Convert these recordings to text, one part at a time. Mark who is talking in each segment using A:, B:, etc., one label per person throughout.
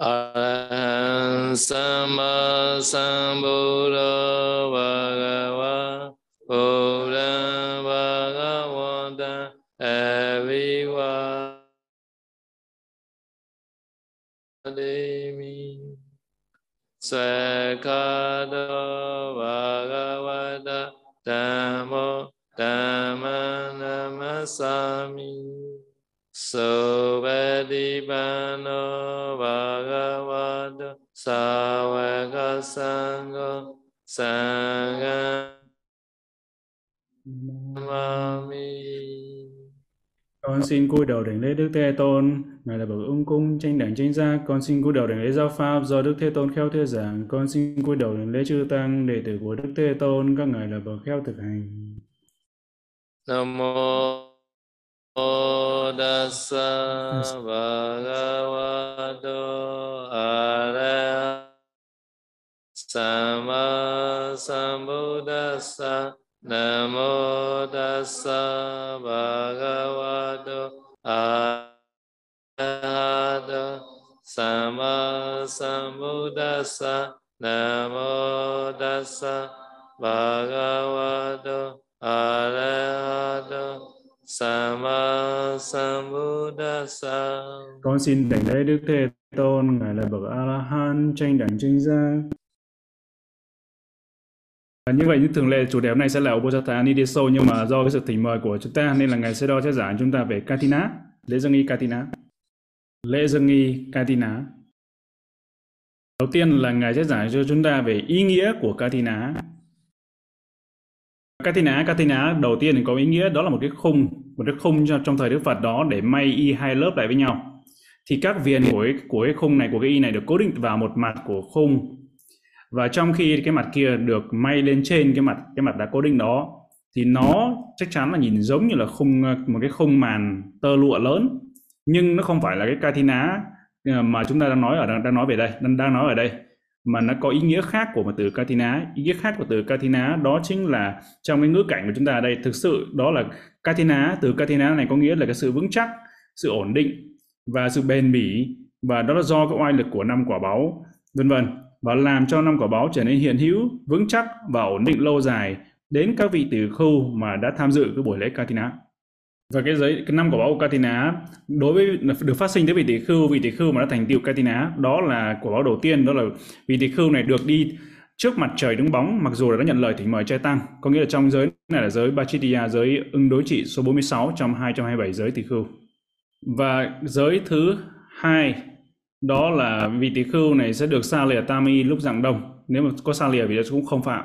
A: Arahant Sama Sambuddha Bhagava Buddha Bhagavata Aviva Demi Swakado Bhagavata Dhammo Dhamma Namasami Suvadipano Bhagavata Savaka Sangha Sangha Mami
B: Con xin cúi đầu đảnh lễ Đức Thế Tôn, Ngài là bậc ung cung, tranh đẳng tranh giác. Con xin cúi đầu đảnh lễ giáo pháp do Đức Thế Tôn khéo thuyết giảng. Con xin cúi đầu đảnh lễ chư tăng, đệ tử của Đức Thế Tôn, các ngài là bậc khéo thực hành.
A: Nam mô Tassa Bhagavato Arahato Sama Sambuddhassa Namo Tassa Bhagavato Arahato Sama Sambuddhassa Namo Tassa Bhagavato Arahato Sama
B: Con xin đảnh lễ Đức Thế Tôn, Ngài là bậc A-la-hán, tranh đẳng tranh giác. À, như vậy như thường lệ chủ đề hôm nay sẽ là Obosata Nideso nhưng mà do cái sự thỉnh mời của chúng ta nên là ngài sẽ đo sẽ giảng chúng ta về Katina, lễ dâng y Katina. Lễ dâng y Katina. Đầu tiên là ngài sẽ giảng cho chúng ta về ý nghĩa của Katina. Katina, Katina đầu tiên thì có ý nghĩa đó là một cái khung, một cái khung trong, trong thời Đức Phật đó để may y hai lớp lại với nhau. Thì các viền của cái, của cái khung này, của cái y này được cố định vào một mặt của khung. Và trong khi cái mặt kia được may lên trên cái mặt cái mặt đã cố định đó thì nó chắc chắn là nhìn giống như là khung một cái khung màn tơ lụa lớn. Nhưng nó không phải là cái katina ờ, mà chúng ta đang nói ở đang, đang nói về đây đang, đang nói ở đây mà nó có ý nghĩa khác của một từ katina ý nghĩa khác của từ katina đó chính là trong cái ngữ cảnh của chúng ta ở đây thực sự đó là katina từ katina này có nghĩa là cái sự vững chắc sự ổn định và sự bền bỉ và đó là do cái oai lực của năm quả báu vân vân và làm cho năm quả báo trở nên hiện hữu, vững chắc và ổn định lâu dài đến các vị tử khưu mà đã tham dự cái buổi lễ Katina. Và cái giới cái năm quả báo của Katina đối với được phát sinh tới vị tỷ khưu, vị tỷ khưu mà đã thành tựu Katina, đó là quả báo đầu tiên đó là vị tỷ khưu này được đi trước mặt trời đứng bóng mặc dù là đã nhận lời thỉnh mời trai tăng. Có nghĩa là trong giới này là giới Bachitiya giới ứng đối trị số 46 trong 227 giới tỷ khưu. Và giới thứ hai đó là vị tỷ khưu này sẽ được sa lìa tami lúc dạng đông. Nếu mà có sa lìa thì cũng không phạm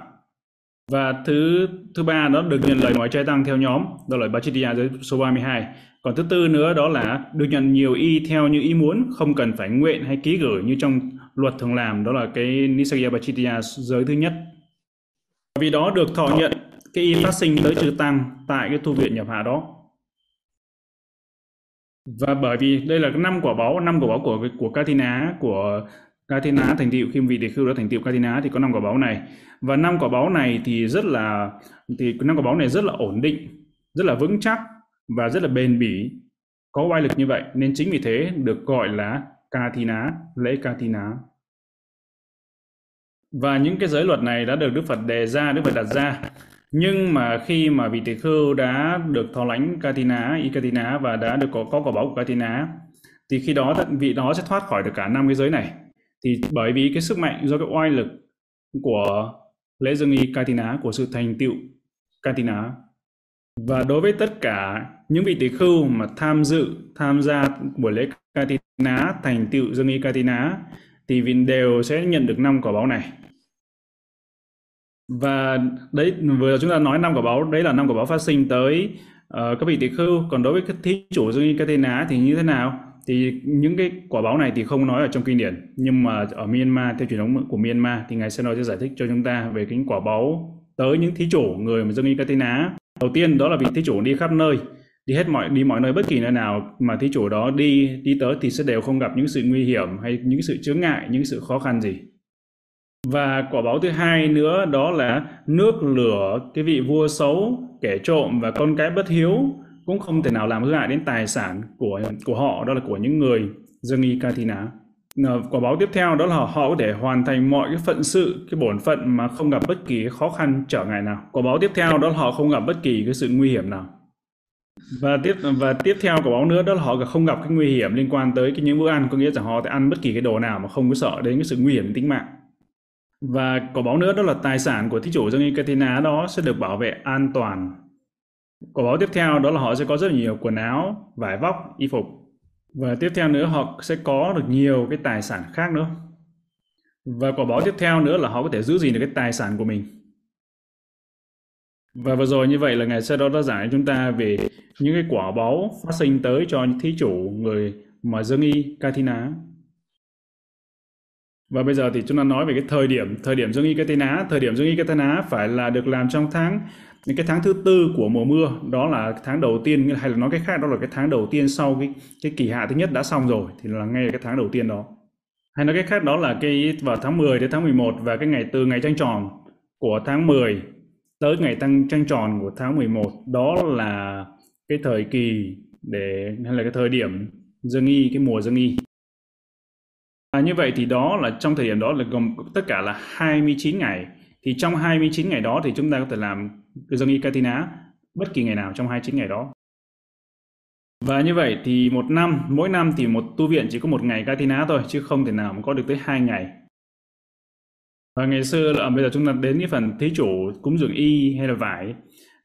B: và thứ thứ ba đó, được nhận lời nói trai tăng theo nhóm, đó là Bachitiya giới số 32 còn thứ tư nữa đó là được nhận nhiều y theo như ý muốn, không cần phải nguyện hay ký gửi như trong luật thường làm, đó là cái Nisagya Bachitiya giới thứ nhất. Vì đó được thọ nhận cái y phát sinh tới trừ tăng tại cái tu viện nhập hạ đó. Và bởi vì đây là năm quả báo năm quả báo của của Katina, của Katina thành tựu. Khi vị đề khưu đã thành tựu Katina thì có năm quả báo này. Và năm quả báo này thì rất là thì năm quả báo này rất là ổn định rất là vững chắc và rất là bền bỉ. Có oai lực như vậy nên chính vì thế được gọi là Katina lễ Katina và những cái giới luật này đã được Đức Phật đề ra Đức Phật đặt ra. Nhưng mà khi mà vị tỳ khưu đã được thọ lãnh Katina, y Katina và đã được có có quả báo của Katina thì khi đó vị đó sẽ thoát khỏi được cả năm cái giới này thì bởi vì cái sức mạnh do cái oai lực của lễ dương y Katina của sự thành tựu Katina. Và đối với tất cả những vị tỷ khưu mà tham dự tham gia buổi lễ Katina thành tựu dương y Katina thì vị đều sẽ nhận được năm quả báo này. Và đấy vừa chúng ta nói năm quả báo đấy là năm quả báo phát sinh tới uh, các vị tỷ khưu. Còn đối với các thí chủ dương y Katina thì như thế nào? Thì những cái quả báo này thì không nói ở trong kinh điển, nhưng mà ở Myanmar, theo truyền thống của Myanmar thì ngài sẽ nói sẽ giải thích cho chúng ta về cái quả báo tới những thí chủ, người mà dương y á đầu tiên đó là vị thí chủ đi khắp nơi, đi hết mọi, đi mọi nơi, bất kỳ nơi nào mà thí chủ đó đi đi tới thì sẽ đều không gặp những sự nguy hiểm hay những sự chướng ngại, những sự khó khăn gì. Và quả báo thứ hai nữa đó là nước lửa, cái vị vua xấu, kẻ trộm và con cái bất hiếu cũng không thể nào làm hư hại đến tài sản của của họ, đó là của những người dương y Katina ờ, quả báo tiếp theo đó là họ có thể hoàn thành mọi cái phận sự, cái bổn phận mà không gặp bất kỳ cái khó khăn trở ngại nào. Quả báo tiếp theo đó là họ không gặp bất kỳ cái sự nguy hiểm nào. Và tiếp và tiếp theo quả báo nữa đó là họ không gặp cái nguy hiểm liên quan tới cái những bữa ăn, có nghĩa là họ sẽ ăn bất kỳ cái đồ nào mà không có sợ đến cái sự nguy hiểm đến tính mạng. Và quả báo nữa đó là tài sản của thí chủ dương y Katina đó sẽ được bảo vệ an toàn quả báo tiếp theo đó là họ sẽ có rất là nhiều quần áo, vải vóc, y phục. Và tiếp theo nữa, họ sẽ có được nhiều cái tài sản khác nữa. Và quả báo tiếp theo nữa là họ có thể giữ gìn được cái tài sản của mình. Và vừa rồi như vậy là ngài sẽ đó đã giải chúng ta về những cái quả báo phát sinh tới cho thí chủ, người mà dương y, Katina. Và bây giờ thì chúng ta nói về cái thời điểm thời điểm dương y Katina. Thời điểm dương y Katina phải là được làm trong tháng những cái tháng thứ tư của mùa mưa, đó là tháng đầu tiên hay là nói cách khác, đó là cái tháng đầu tiên sau cái cái kỳ hạ thứ nhất đã xong rồi, thì là ngay cái tháng đầu tiên đó. Hay nói cách khác, đó là cái vào tháng 10 đến tháng 11 và cái ngày, từ ngày trăng tròn của tháng 10 tới ngày tăng, trăng tròn của tháng 11 đó là cái thời kỳ để, hay là cái thời điểm dương y cái mùa dương y và như vậy thì đó là, trong thời điểm đó là gồm tất cả là 29 ngày thì trong 29 ngày đó thì chúng ta có thể làm dâng y Katina bất kỳ ngày nào trong 29 ngày đó. Và như vậy thì một năm mỗi năm thì một tu viện chỉ có một ngày Katina thôi chứ không thể nào mà có được tới hai ngày. Và ngày xưa là bây giờ chúng ta đến cái phần thí chủ cúng dường y hay là vải.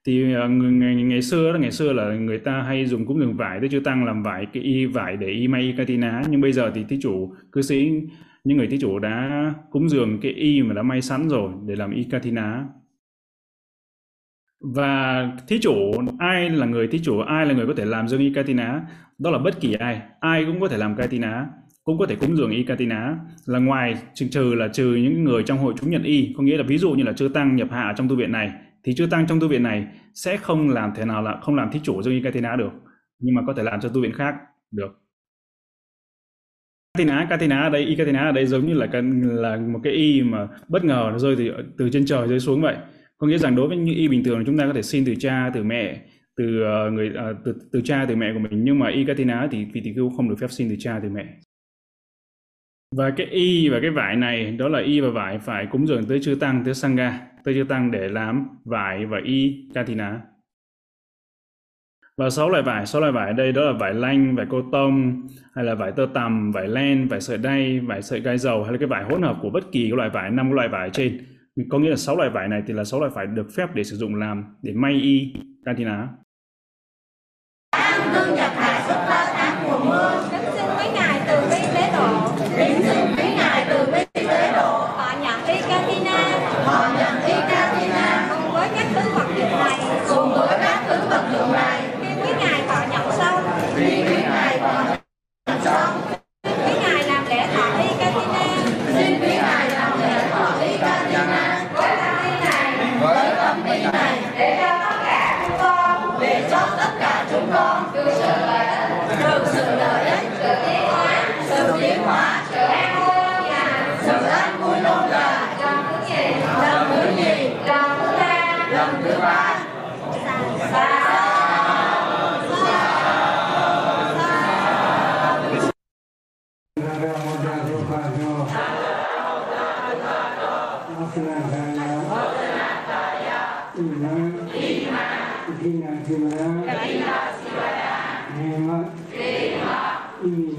B: Thì à, ngày, ngày xưa đó ngày xưa là người ta hay dùng cúng dường vải tới chư tăng làm vải cái y vải để y may y katina. Nhưng bây giờ thì thí chủ cư sĩ những người thí chủ đã cúng dường cái y mà đã may sẵn rồi để làm y katina và thí chủ, ai là người thí chủ, ai là người có thể làm dương y katina đó là bất kỳ ai ai cũng có thể làm katina cũng có thể cúng dường y katina là ngoài trừ trừ là trừ những người trong hội chúng nhận y, có nghĩa là ví dụ như là chưa tăng nhập hạ trong tu viện này, thì chưa tăng trong tu viện này sẽ không làm thế nào là không làm thí chủ dương y katina được, nhưng mà có thể làm cho tu viện khác được. Katina, Katina ở đây, y Katina ở đây giống như là là một cái y mà bất ngờ nó rơi từ từ trên trời rơi xuống vậy. Có nghĩa rằng đối với những y bình thường chúng ta có thể xin từ cha, từ mẹ, từ ờ, người ờ, từ từ cha, từ mẹ của mình nhưng mà y Katina thì vị tỷ khưu không được phép xin từ cha, từ mẹ. Và cái y và cái vải này đó là y và vải phải cúng dường tới chư tăng, tới sangha, tới chư tăng để làm vải và y Katina. Và sáu loại vải, sáu loại vải ở đây đó là vải lanh, vải cô tông, hay là vải tơ tằm, vải len, vải sợi đay, vải sợi gai dầu hay là cái vải hỗn hợp của bất kỳ cái loại vải, năm loại vải trên. Có nghĩa là sáu loại vải này thì là sáu loại vải được phép để sử dụng làm để may y Katina.
C: Hương nhập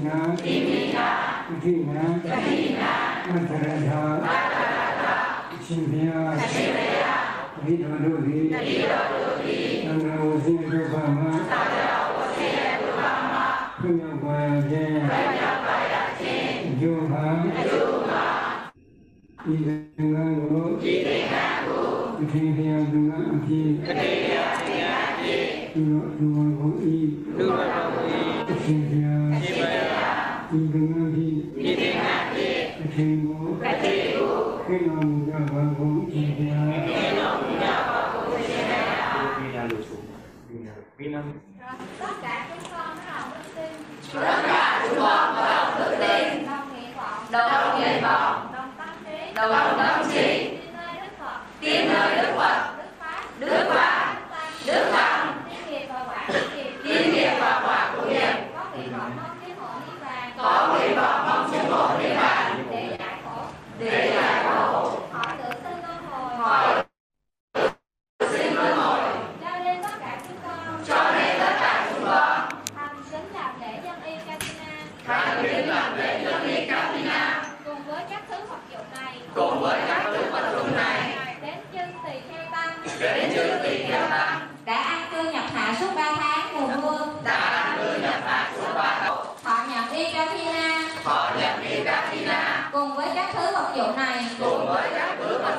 C: ဏတိမိတာဒုတိယဒုတိယမတ္တရထာမတ္တရထာအ
D: ရှင်ဘုရားအရှင်ဘုရားတတိတော်တို့သည်တတိတော်တို့သည်သံဃာဝစီဒုက္ခမှာသာသနာဝစီဒုက္ခမှာပြုမြောက်ပါခြင်းပြုမြောက်ပါခြင်းယုံပါယုံပါဤသင်္ကန်းကိုဤသင်္ကန်းကိုဒီသင်္ကန်း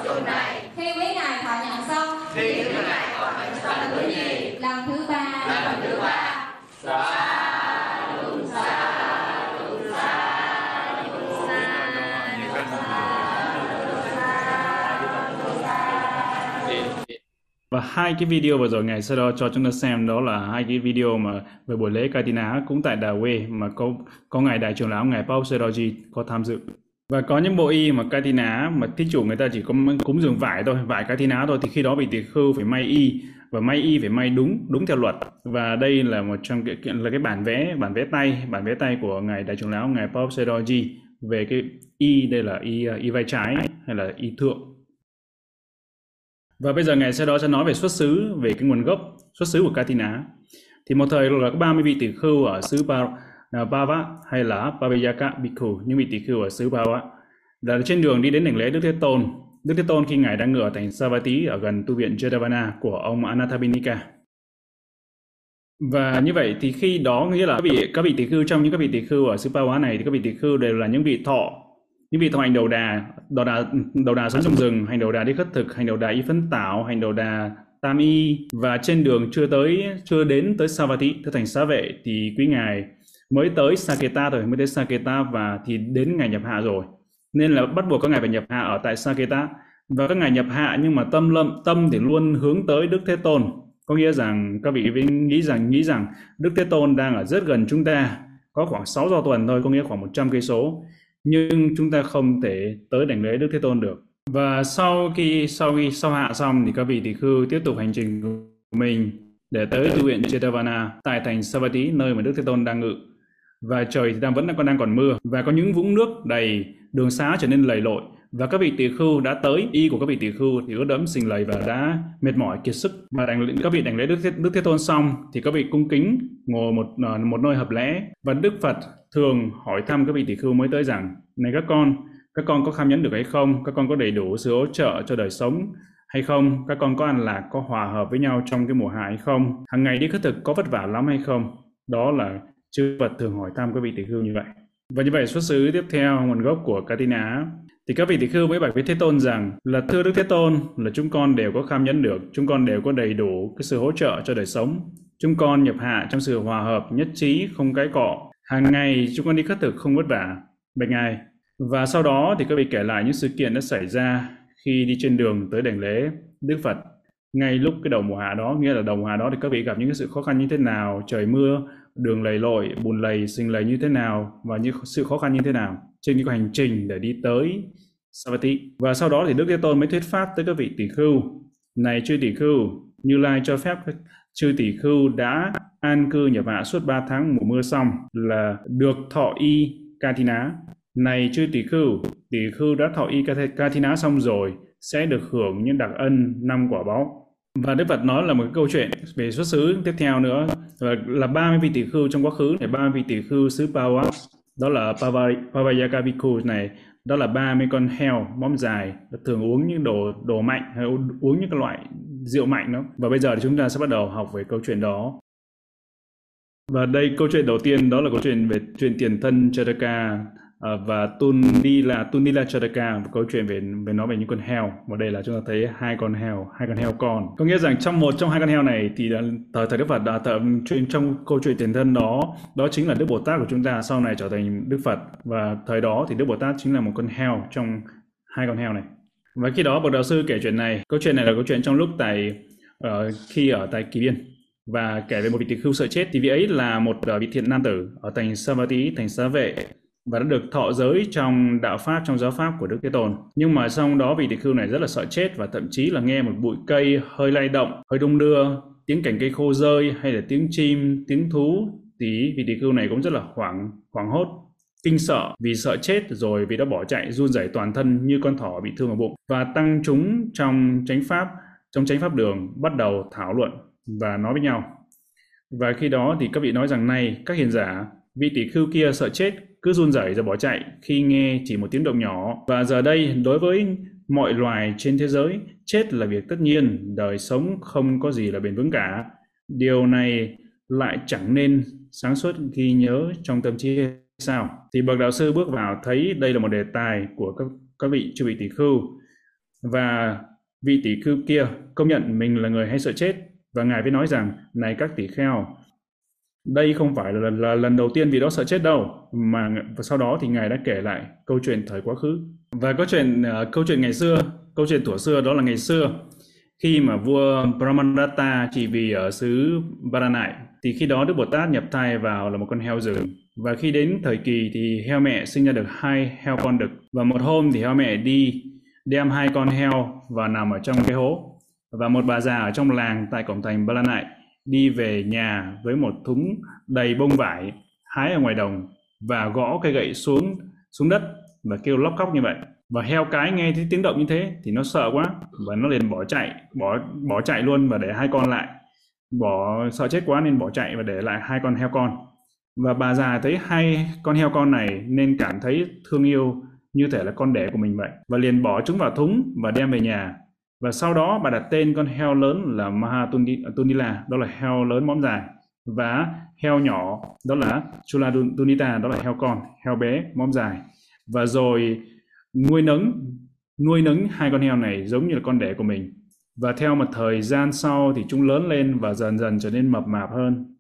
C: dụng này. Khi quý ngài thọ nhận xong. Khi quý ngài thọ nhận xong. Thứ gì? Lần thứ ba. Lần thứ ba.
B: Và hai cái video vừa rồi ngày sau đó cho chúng ta xem đó là hai cái video mà về buổi lễ Katina cũng tại Đà Quê mà có có ngài đại trưởng lão ngài Paul Seroji có tham dự. Và có những bộ y mà Katina mà thí chủ người ta chỉ có cúng dường vải thôi, vải Katina thôi thì khi đó bị tỳ khưu phải may y và may y phải may đúng đúng theo luật. Và đây là một trong cái là cái bản vẽ bản vẽ tay, bản vẽ tay của ngài đại trưởng lão ngài Paul Sedoji về cái y đây là y à, y vai trái hay là y thượng và bây giờ ngài sau đó sẽ nói về xuất xứ, về cái nguồn gốc, xuất xứ của Katina. Thì một thời là có 30 vị tỷ khưu ở xứ Ba- Bava hay là Pabayaka Bhikkhu, những vị tỷ khưu ở xứ Bava. Là trên đường đi đến đỉnh lễ Đức Thế Tôn. Đức Thế Tôn khi Ngài đang ngựa thành Savatthi ở gần tu viện jadavana của ông Anathabinika. Và như vậy thì khi đó nghĩa là các vị các vị tỷ khưu trong những các vị tỷ khưu ở xứ Pava này thì các vị tỷ khưu đều là những vị thọ những vị thọ hành đầu đà đầu đà đầu đà sống trong rừng hành đầu đà đi khất thực hành đầu đà y phấn tảo hành đầu đà tam y và trên đường chưa tới chưa đến tới Savatthi tới thành xá vệ thì quý ngài mới tới Saketa rồi mới tới Saketa và thì đến ngày nhập hạ rồi. Nên là bắt buộc các ngài phải nhập hạ ở tại Saketa và các ngài nhập hạ nhưng mà tâm lâm, tâm thì luôn hướng tới Đức Thế Tôn. Có nghĩa rằng các vị nghĩ rằng nghĩ rằng Đức Thế Tôn đang ở rất gần chúng ta. Có khoảng 6 giờ tuần thôi, có nghĩa khoảng 100 cây số. Nhưng chúng ta không thể tới đảnh lễ Đức Thế Tôn được. Và sau khi sau khi, sau hạ xong thì các vị tỷ khưu tiếp tục hành trình của mình để tới tu viện Jetavana tại thành Savatthi nơi mà Đức Thế Tôn đang ngự. Và trời thì đang vẫn đang còn đang còn mưa. Và có những vũng nước đầy đường xá trở nên lầy lội. Và các vị tỷ khưu đã tới y của các vị tỷ khưu thì ướt đẫm sình lầy và đã mệt mỏi kiệt sức. Và đảnh các vị đảnh lễ Đức Thế, Đức Thế Tôn xong thì các vị cung kính ngồi một ờ, một nơi hợp lẽ và Đức Phật thường hỏi thăm các vị tỷ khưu mới tới rằng này các con các con có kham nhẫn được hay không? Các con có đầy đủ sự hỗ trợ cho đời sống hay không? Các con có ăn lạc có hòa hợp với nhau trong cái mùa hạ hay không? Hàng ngày đi khất thực có vất vả lắm hay không? Đó là chư Phật thường hỏi thăm các vị tỷ khưu như vậy và như vậy xuất xứ tiếp theo nguồn gốc của Katina thì các vị tỷ khưu mới bạch với Thế Tôn rằng là thưa Đức Thế Tôn là chúng con đều có kham nhẫn được, chúng con đều có đầy đủ cái sự hỗ trợ cho đời sống. Chúng con nhập hạ trong sự hòa hợp, nhất trí, không cái cọ. Hàng ngày chúng con đi khất thực không vất vả. Bạch Ngài. Và sau đó thì các vị kể lại những sự kiện đã xảy ra khi đi trên đường tới đảnh lễ Đức Phật. Ngay lúc cái đầu mùa hạ đó, nghĩa là đầu mùa hạ đó thì các vị gặp những cái sự khó khăn như thế nào, trời mưa, đường lầy lội, bùn lầy, sinh lầy như thế nào và những sự khó khăn như thế nào trên cái hành trình để đi tới Savatthi. Và sau đó thì Đức Thế Tôn mới thuyết pháp tới các vị tỷ khưu. Này chư tỷ khưu, Như Lai cho phép chư tỷ khưu đã an cư nhập hạ suốt 3 tháng mùa mưa xong là được thọ y Katina. Này chư tỷ khưu, tỷ khưu đã thọ y Katina xong rồi sẽ được hưởng những đặc ân năm quả báo. Và Đức Phật nói là một cái câu chuyện về xuất xứ tiếp theo nữa. Là, là 30 vị tỷ khưu trong quá khứ này 30 vị tỷ khưu xứ Pawa đó là Pavayaka Bhikkhu này. Đó là 30 con heo móm dài thường uống những đồ đồ mạnh hay uống những cái loại rượu mạnh đó. Và bây giờ thì chúng ta sẽ bắt đầu học về câu chuyện đó. Và đây câu chuyện đầu tiên đó là câu chuyện về chuyện tiền thân Chataka uh, và Tundila Tundila Chadaka một câu chuyện về về nói về những con heo. Và đây là chúng ta thấy hai con heo hai con heo con. Có nghĩa rằng trong một trong hai con heo này thì thời thời Đức Phật đã thờ chuyện trong câu chuyện tiền thân đó đó chính là Đức Bồ Tát của chúng ta sau này trở thành Đức Phật. Và thời đó thì Đức Bồ Tát chính là một con heo trong hai con heo này. Và khi đó bậc đạo sư kể chuyện này. Câu chuyện này là câu chuyện trong lúc tại uh, khi ở tại Kỳ Biên và kể về một vị tỳ khưu sợ chết thì vị ấy là một uh, vị thiện nam tử ở thành Savatthi thành xá vệ và đã được thọ giới trong đạo pháp trong giáo pháp của Đức Thế Tôn. Nhưng mà sau đó vị tỳ khưu này rất là sợ chết và thậm chí là nghe một bụi cây hơi lay động, hơi đung đưa, tiếng cành cây khô rơi hay là tiếng chim, tiếng thú thì vị tỳ khưu này cũng rất là hoảng hoảng hốt kinh sợ. Vì sợ chết rồi vì đã bỏ chạy run rẩy toàn thân như con thỏ bị thương ở bụng. Và tăng chúng trong chánh pháp trong chánh pháp đường bắt đầu thảo luận và nói với nhau. Và khi đó thì các vị nói rằng này các hiền giả vị tỷ khưu kia sợ chết cứ run rẩy rồi bỏ chạy khi nghe chỉ một tiếng động nhỏ. Và giờ đây, đối với mọi loài trên thế giới, chết là việc tất nhiên, đời sống không có gì là bền vững cả. Điều này lại chẳng nên sáng suốt ghi nhớ trong tâm trí sao? Thì bậc đạo sư bước vào thấy đây là một đề tài của các các vị chư vị tỷ khưu. Và vị tỷ khưu kia công nhận mình là người hay sợ chết. Và ngài mới nói rằng, này các tỷ kheo đây không phải là, là, lần đầu tiên vì đó sợ chết đâu mà và sau đó thì ngài đã kể lại câu chuyện thời quá khứ. Và câu chuyện uh, câu chuyện ngày xưa câu chuyện tuổi xưa đó là ngày xưa. Khi mà vua Brahmadatta chỉ vì ở xứ Baranai thì khi đó Đức Bồ Tát nhập thai vào là một con heo rừng. Và khi đến thời kỳ thì heo mẹ sinh ra được hai heo con đực. Và một hôm thì heo mẹ đi đem hai con heo và nằm ở trong cái hố. Và một bà già ở trong làng tại cổng thành Balanai đi về nhà với một thúng đầy bông vải, hái ở ngoài đồng và gõ cây gậy xuống xuống đất và kêu lóc cóc như vậy. Và heo cái nghe thấy tiếng động như thế thì nó sợ quá và nó liền bỏ chạy, bỏ bỏ chạy luôn và để hai con lại. Bỏ, sợ chết quá nên bỏ chạy và để lại hai con heo con. Và bà già thấy hai con heo con này nên cảm thấy thương yêu như thể là con đẻ của mình vậy và liền bỏ chúng vào thúng và đem về nhà và sau đó bà đặt tên con heo lớn là Mahatunila đó là heo lớn mõm dài. Và heo nhỏ, đó là Chulatunita đó là heo con, heo bé mõm dài. Và rồi nuôi nấng nuôi nấng hai con heo này giống như là con đẻ của mình. Và theo một thời gian sau thì chúng lớn lên và dần dần trở nên mập mạp hơn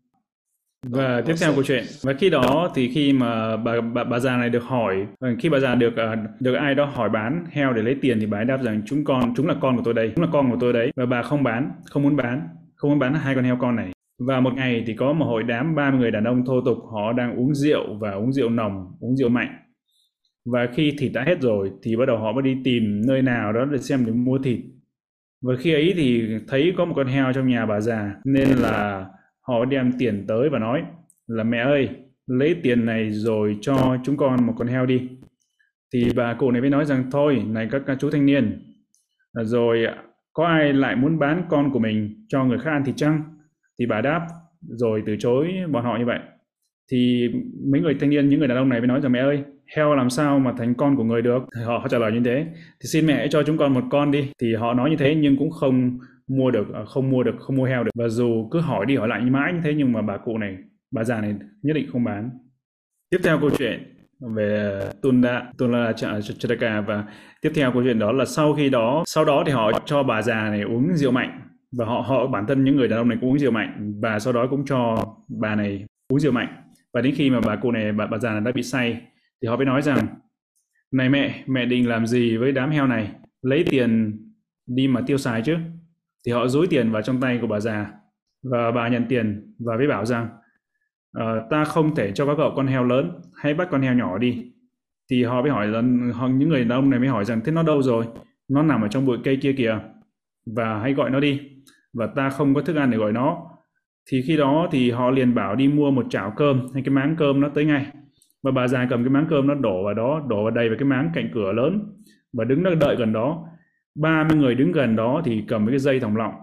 B: và tiếp theo câu chuyện. Và khi đó thì khi mà bà bà, bà già này được hỏi khi bà già được uh, được ai đó hỏi bán heo để lấy tiền thì bà ấy đáp rằng chúng con chúng là con của tôi đấy chúng là con của tôi đấy. Và bà không bán không muốn bán không muốn bán hai con heo con này. Và một ngày thì có một hội đám 30 người đàn ông thô tục họ đang uống rượu và uống rượu nồng uống rượu mạnh. Và khi thịt đã hết rồi thì bắt đầu họ mới đi tìm nơi nào đó để xem để mua thịt. Và khi ấy thì thấy có một con heo trong nhà bà già nên là họ đem tiền tới và nói là mẹ ơi lấy tiền này rồi cho chúng con một con heo đi. Thì bà cụ này mới nói rằng thôi này các, các chú thanh niên à, rồi có ai lại muốn bán con của mình cho người khác ăn thịt chăng? Thì bà đáp rồi từ chối bọn họ như vậy. Thì mấy người thanh niên những người đàn ông này mới nói rằng mẹ ơi heo làm sao mà thành con của người được? Thì họ, họ trả lời như thế thì xin mẹ cho chúng con một con đi. Thì họ nói như thế nhưng cũng không mua được ờ, không mua được, không mua heo được. Và dù cứ hỏi đi hỏi lại như mãi như thế nhưng mà bà cụ này, bà già này nhất định không bán. Tiếp theo câu chuyện về Tunda Tunda Chataka à, và tiếp theo câu chuyện đó là sau khi đó, sau đó thì họ cho bà già này uống rượu mạnh và họ họ, bản thân những người đàn ông này cũng uống rượu mạnh và sau đó cũng cho bà này uống rượu mạnh. Và đến khi mà bà cụ này, bà bà già này đã bị say thì họ mới nói rằng, này mẹ mẹ định làm gì với đám heo này? Lấy tiền đi mà tiêu xài chứ thì họ dối tiền vào trong tay của bà già và bà nhận tiền và mới bảo rằng uh, ta không thể cho các cậu con heo lớn hãy bắt con heo nhỏ đi. Thì họ mới hỏi là họ, những người đàn ông này mới hỏi rằng thế nó đâu rồi? Nó nằm ở trong bụi cây kia kìa và hãy gọi nó đi và ta không có thức ăn để gọi nó. Thì khi đó thì họ liền bảo đi mua một chảo cơm hay cái máng cơm nó tới ngay. Và bà già cầm cái máng cơm nó đổ vào đó đổ vào đầy vào cái máng cạnh cửa lớn và đứng đó đợi gần đó. 30 người đứng gần đó thì cầm cái dây thòng lọng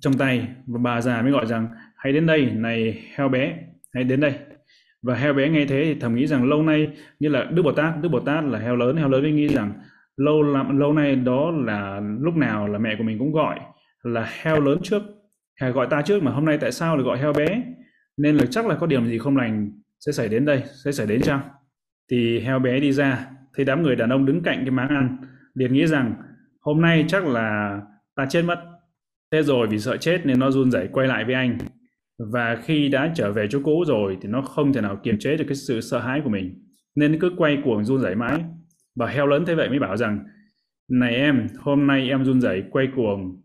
B: trong tay. Và bà già mới gọi rằng, hãy đến đây, này heo bé, hãy đến đây. Và heo bé nghe thế thì thầm nghĩ rằng lâu nay, như là đức bồ tát, đức bồ tát là heo lớn heo lớn mới nghĩ rằng lâu lắm, lâu nay đó là lúc nào là mẹ của mình cũng gọi là heo lớn trước. Hay gọi ta trước mà hôm nay tại sao lại gọi heo bé? Nên là chắc là có điểm gì không lành sẽ xảy đến đây, sẽ xảy đến chăng? Thì heo bé đi ra, thấy đám người đàn ông đứng cạnh cái máng ăn, liền nghĩ rằng hôm nay chắc là ta chết mất. Thế rồi vì sợ chết nên nó run rẩy quay lại với anh. Và khi đã trở về chỗ cũ rồi thì nó không thể nào kiềm chế được cái sự sợ hãi của mình. Nên cứ quay cuồng run rẩy mãi. Và heo lớn thế vậy mới bảo rằng, này em, hôm nay em run rẩy quay cuồng,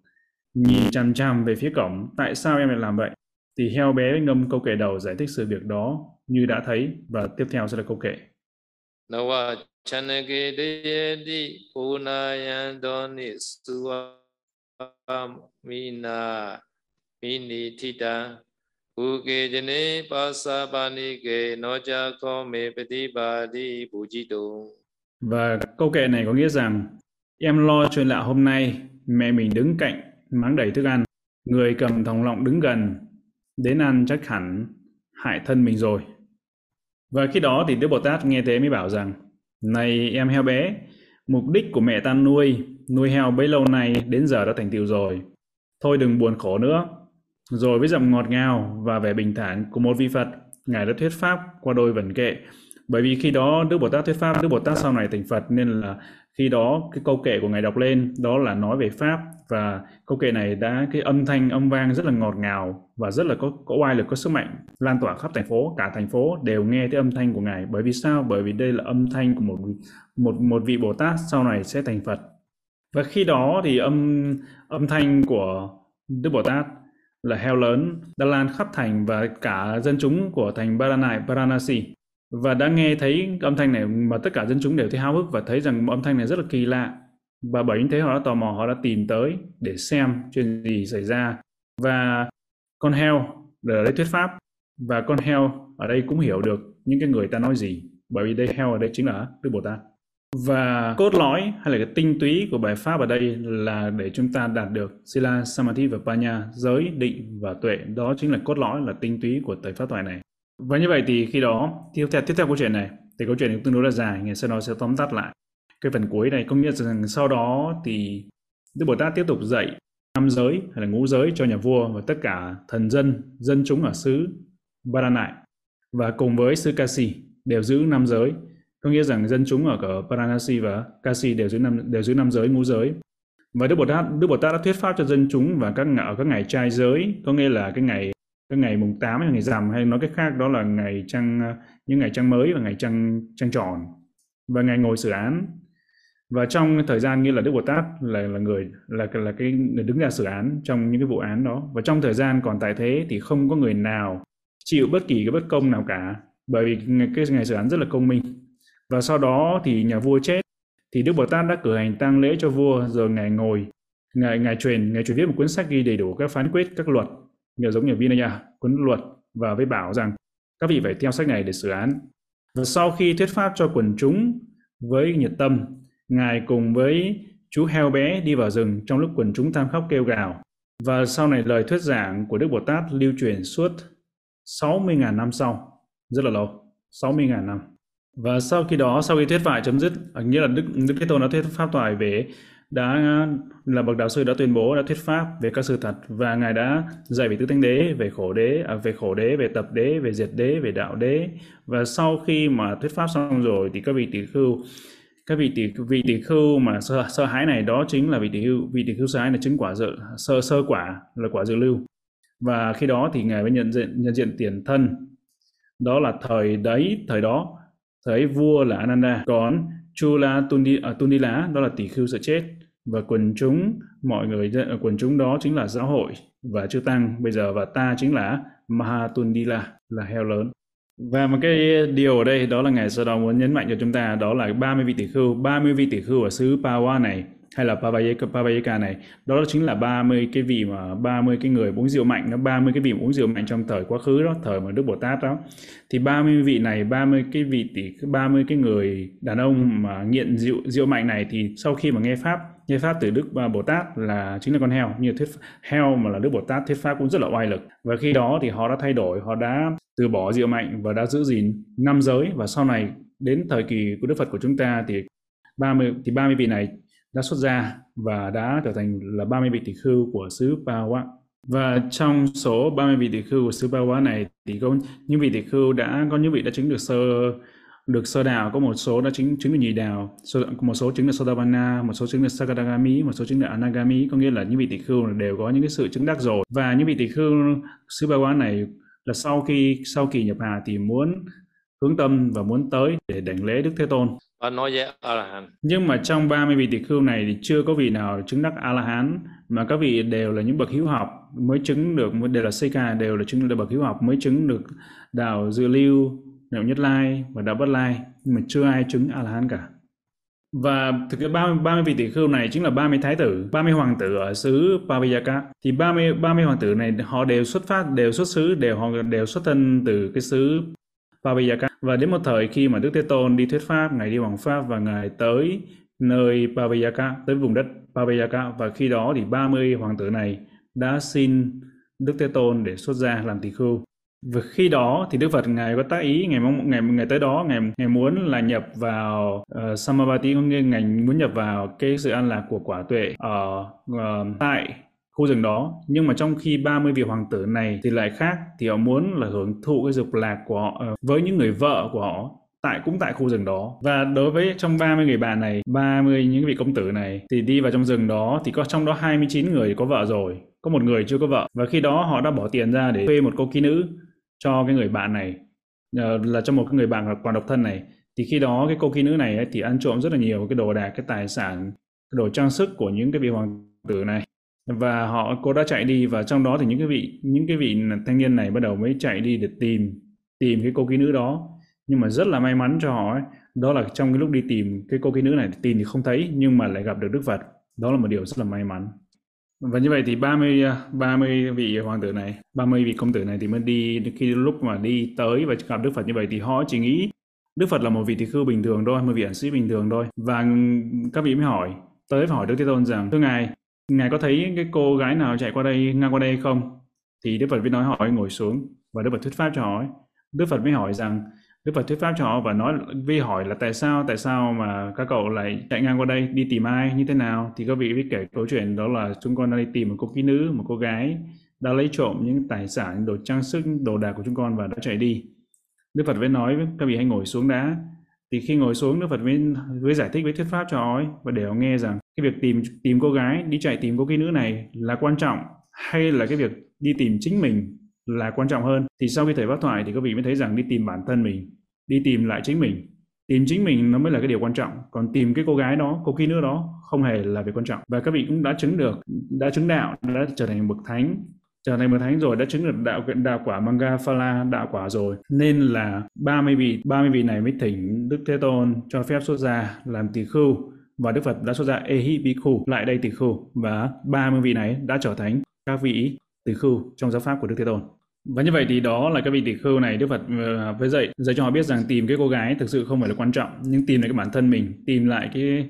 B: nhìn chằm chằm về phía cổng. Tại sao em lại làm vậy? Thì heo bé ngâm câu kể đầu giải thích sự việc đó như đã thấy. Và tiếp theo sẽ là câu kể
A: Nawa chanake deyati punayandoni suwa mina mini thita Bù kê chân nê pa sa pa ni kê no cha kho mê pa ti pa ti bù chi tu.
B: Và câu kệ này có nghĩa rằng em lo chuyện lạ hôm nay, mẹ mình đứng cạnh mắng đầy thức ăn, người cầm thòng lọng đứng gần, đến ăn chắc hẳn hại thân mình rồi. Và khi đó thì Đức Bồ Tát nghe thế mới bảo rằng này em heo bé, mục đích của mẹ ta nuôi, nuôi heo bấy lâu nay đến giờ đã thành tựu rồi. Thôi đừng buồn khổ nữa. Rồi với giọng ngọt ngào và vẻ bình thản của một vị Phật, Ngài đã thuyết pháp qua đôi vần kệ. Bởi vì khi đó Đức Bồ Tát thuyết pháp, Đức Bồ Tát sau này thành Phật nên là khi đó cái câu kệ của ngài đọc lên đó là nói về pháp và câu kệ này đã, cái âm thanh, âm vang rất là ngọt ngào và rất là có có oai lực, có sức mạnh lan tỏa khắp thành phố, cả thành phố đều nghe cái âm thanh của ngài. Bởi vì sao? Bởi vì đây là âm thanh của một một một vị bồ tát, sau này sẽ thành phật. Và khi đó thì âm âm thanh của đức bồ tát là heo lớn, đã lan khắp thành và cả dân chúng của thành Varanasi. Và đã nghe thấy âm thanh này mà tất cả dân chúng đều thấy háo hức và thấy rằng âm thanh này rất là kỳ lạ và bởi như thế họ đã tò mò họ đã tìm tới để xem chuyện gì xảy ra và con heo ở đây thuyết pháp và con heo ở đây cũng hiểu được những cái người ta nói gì bởi vì đây heo ở đây chính là Đức Bồ Tát và cốt lõi hay là cái tinh túy của bài pháp ở đây là để chúng ta đạt được Sila, Samadhi và Panya, giới, định và tuệ. Đó chính là cốt lõi là tinh túy của thời pháp thoại này. Và như vậy thì khi đó, tiếp theo tiếp theo câu chuyện này, thì câu chuyện tương đối là dài, ngày sau đó sẽ tóm tắt lại. Cái phần cuối này có nghĩa rằng sau đó thì Đức Bồ Tát tiếp tục dạy năm giới hay là ngũ giới cho nhà vua và tất cả thần dân, dân chúng ở xứ Baranai và cùng với xứ Kasi đều giữ năm giới. Có nghĩa rằng dân chúng ở ở Varanasi và Kasi đều giữ năm đều giữ năm giới ngũ giới. Và Đức Bồ Tát Đức Bồ Tát đã thuyết pháp cho dân chúng và các ở các ngày trai giới, có nghĩa là cái ngày cái ngày mùng 8 hay ngày rằm hay nói cách khác đó là ngày trăng những ngày trăng mới và ngày trăng trăng tròn và ngày ngồi xử án và trong thời gian như là Đức Bồ Tát là là người là là cái người đứng ra xử án trong những cái vụ án đó và trong thời gian còn tại thế thì không có người nào chịu bất kỳ cái bất công nào cả bởi vì cái ngày xử án rất là công minh và sau đó thì nhà vua chết thì Đức Bồ Tát đã cử hành tang lễ cho vua rồi ngài ngồi ngài ngài truyền ngài truyền viết một cuốn sách ghi đầy đủ các phán quyết các luật nhờ giống như Vinaya, cuốn luật và với bảo rằng các vị phải theo sách này để xử án. Và sau khi thuyết pháp cho quần chúng với nhiệt tâm, Ngài cùng với chú heo bé đi vào rừng trong lúc quần chúng tham khóc kêu gào. Và sau này lời thuyết giảng của Đức Bồ Tát lưu truyền suốt 60.000 năm sau, rất là lâu, 60.000 năm. Và sau khi đó, sau khi thuyết phải chấm dứt, nghĩa là Đức Đức Thế Tôn đã thuyết pháp thoại về đã là bậc đạo sư đã tuyên bố đã thuyết pháp về các sự thật và ngài đã dạy về tứ thánh đế về khổ đế à, về khổ đế về tập đế về diệt đế về đạo đế và sau khi mà thuyết pháp xong rồi thì các vị tỷ khưu cái vị tỷ vị tỷ khưu mà sơ, sơ hái này đó chính là vị tỷ khưu vị tỷ khưu sơ hái là chứng quả dự sơ sơ quả là quả dự lưu. Và khi đó thì ngài mới nhận diện nhận diện tiền thân. Đó là thời đấy thời đó. Thời vua là Ananda. Còn Chula Tundi, à, Tundila đó là tỷ khưu sợ chết. Và quần chúng mọi người quần chúng đó chính là giáo hội và chư tăng. Bây giờ và ta chính là Mahatundila là heo lớn và một cái điều ở đây đó là ngài sau đó muốn nhấn mạnh cho chúng ta đó là 30 vị tỷ khưu 30 vị tỷ khưu ở xứ Pawa này hay là Pavayeka, Pavayeka này đó chính là 30 cái vị mà 30 cái người uống rượu mạnh nó 30 cái vị uống rượu mạnh trong thời quá khứ đó thời mà Đức Bồ Tát đó. Thì 30 vị này 30 cái vị tỷ 30 cái người đàn ông mà nghiện rượu rượu mạnh này thì sau khi mà nghe pháp thuyết pháp từ Đức Bồ Tát là chính là con heo, như thuyết heo mà là Đức Bồ Tát, thuyết pháp cũng rất là oai lực và khi đó thì họ đã thay đổi, họ đã từ bỏ rượu mạnh và đã giữ gìn năm giới và sau này, đến thời kỳ của Đức Phật của chúng ta thì 30 thì 30 vị này đã xuất ra và đã trở thành là 30 vị tỷ khưu của xứ Pawa. Và trong số 30 vị tỷ khưu của xứ Pawa này thì có những vị tỷ khưu đã, có những vị đã chứng được sơ được sơ đạo, có một số đã chứng chứng được nhị đạo, một số chứng được Sotapanna, một số chứng được Sakadagami, một số chứng được Anagami, có nghĩa là những vị tỷ khưu đều có những cái sự chứng đắc rồi. Và những vị tỷ khưu xứ Pawa này là sau khi sau kỳ nhập hà thì muốn hướng tâm và muốn tới để đảnh lễ Đức Thế Tôn.
A: Và nói với A-la-hán.
B: Nhưng mà trong 30 vị tỷ khưu này thì chưa có vị nào chứng đắc A-la-hán mà các vị đều là những bậc hiếu học mới chứng được đều là Seka đều là chứng được bậc hiếu học mới chứng được đạo dự lưu, đạo nhất lai và đạo bất lai nhưng mà chưa ai chứng A-la-hán cả. và thực ra 30, 30 vị tỷ khưu này chính là 30 thái tử, 30 hoàng tử ở xứ Pavijaka. Thì 30 30 hoàng tử này họ đều xuất phát, đều xuất xứ, đều họ đều xuất thân từ cái xứ Pavijaka. Và đến một thời khi mà Đức Thế Tôn đi thuyết pháp, ngài đi hoàng pháp và ngài tới nơi Pavijaka, tới vùng đất Pavijaka và khi đó thì 30 hoàng tử này đã xin Đức Thế Tôn để xuất gia làm tỷ-khưu và khi đó thì Đức Phật ngài có tác ý ngày mong ngày ngày tới đó ngài ngài muốn là nhập vào ờ, uh, Samavati có nghĩa ngài muốn nhập vào cái sự an lạc của quả tuệ ở uh, tại khu rừng đó. Nhưng mà trong khi 30 vị hoàng tử này thì lại khác thì họ muốn là hưởng thụ cái dục lạc của họ uh, với những người vợ của họ tại cũng tại khu rừng đó. Và đối với trong 30 người bạn này 30 những vị công tử này thì đi vào trong rừng đó thì có trong đó 29 người có vợ rồi có một người chưa có vợ. Và khi đó họ đã bỏ tiền ra để thuê một cô kỹ nữ cho cái người bạn này ờ, là cho một cái người bạn còn độc thân này thì khi đó cái cô kỹ nữ này ấy, thì ăn trộm rất là nhiều cái đồ đạc cái tài sản cái đồ trang sức của những cái vị hoàng tử này. Và họ cô đã chạy đi và trong đó thì những cái vị những cái vị thanh niên này bắt đầu mới chạy đi để tìm tìm cái cô kỹ nữ đó. Nhưng mà rất là may mắn cho họ ấy, đó là trong cái lúc đi tìm cái cô kỹ nữ này tìm thì không thấy nhưng mà lại gặp được Đức Phật. Đó là một điều rất là may mắn và như vậy thì 30 30 à, vị hoàng tử này, 30 vị công tử này thì mới đi khi lúc mà đi tới và gặp Đức Phật như vậy thì họ chỉ nghĩ Đức Phật là một vị tỳ khưu bình thường thôi, một vị ẩn sĩ bình thường thôi. Và các vị mới hỏi, tới hỏi Đức Thế Tôn rằng, thưa Ngài, Ngài có thấy cái cô gái nào chạy qua đây, ngang qua đây không? Thì Đức Phật mới nói hỏi ngồi xuống và Đức Phật thuyết pháp cho hỏi. Đức Phật mới hỏi rằng, Đức Phật thuyết pháp cho họ và nói vi hỏi là tại sao tại sao mà các cậu lại chạy ngang qua đây đi tìm ai như thế nào? Thì các vị biết kể câu chuyện đó là chúng con đang đi tìm một cô kỹ nữ một cô gái đã lấy trộm những tài sản đồ trang sức đồ đạc của chúng con và đã chạy đi. Đức Phật mới nói với các vị hãy ngồi xuống đã. Thì khi ngồi xuống Đức Phật mới, mới giải thích với thuyết pháp cho họ và để họ nghe rằng cái việc tìm tìm cô gái đi chạy tìm cô kỹ nữ này là quan trọng hay là cái việc đi tìm chính mình? Là quan trọng hơn. Thì sau khi thầy pháp thoại thì các vị mới thấy rằng đi tìm bản thân mình, đi tìm lại chính mình. Tìm chính mình nó mới là cái điều quan trọng. Còn tìm cái cô gái đó, cô kia nữa đó không hề là việc quan trọng. Và các vị cũng đã chứng được, đã chứng đạo, đã trở thành bậc thánh. Trở thành bậc thánh rồi, đã chứng được đạo đạo quả manga phala đạo quả rồi. Nên là 30 vị 30 vị này mới thỉnh Đức Thế Tôn cho phép xuất gia làm tỳ khưu. Và Đức Phật đã xuất gia Ehi Bhikkhu lại đây tỳ khưu. Và 30 vị này đã trở thành các vị tỳ khưu trong giáo pháp của Đức Thế Tôn. Và như vậy thì đó là các vị tỷ khưu này Đức Phật ờ, với dạy dạy cho họ biết rằng tìm cái cô gái thực sự không phải là quan trọng nhưng tìm lại cái bản thân mình tìm lại cái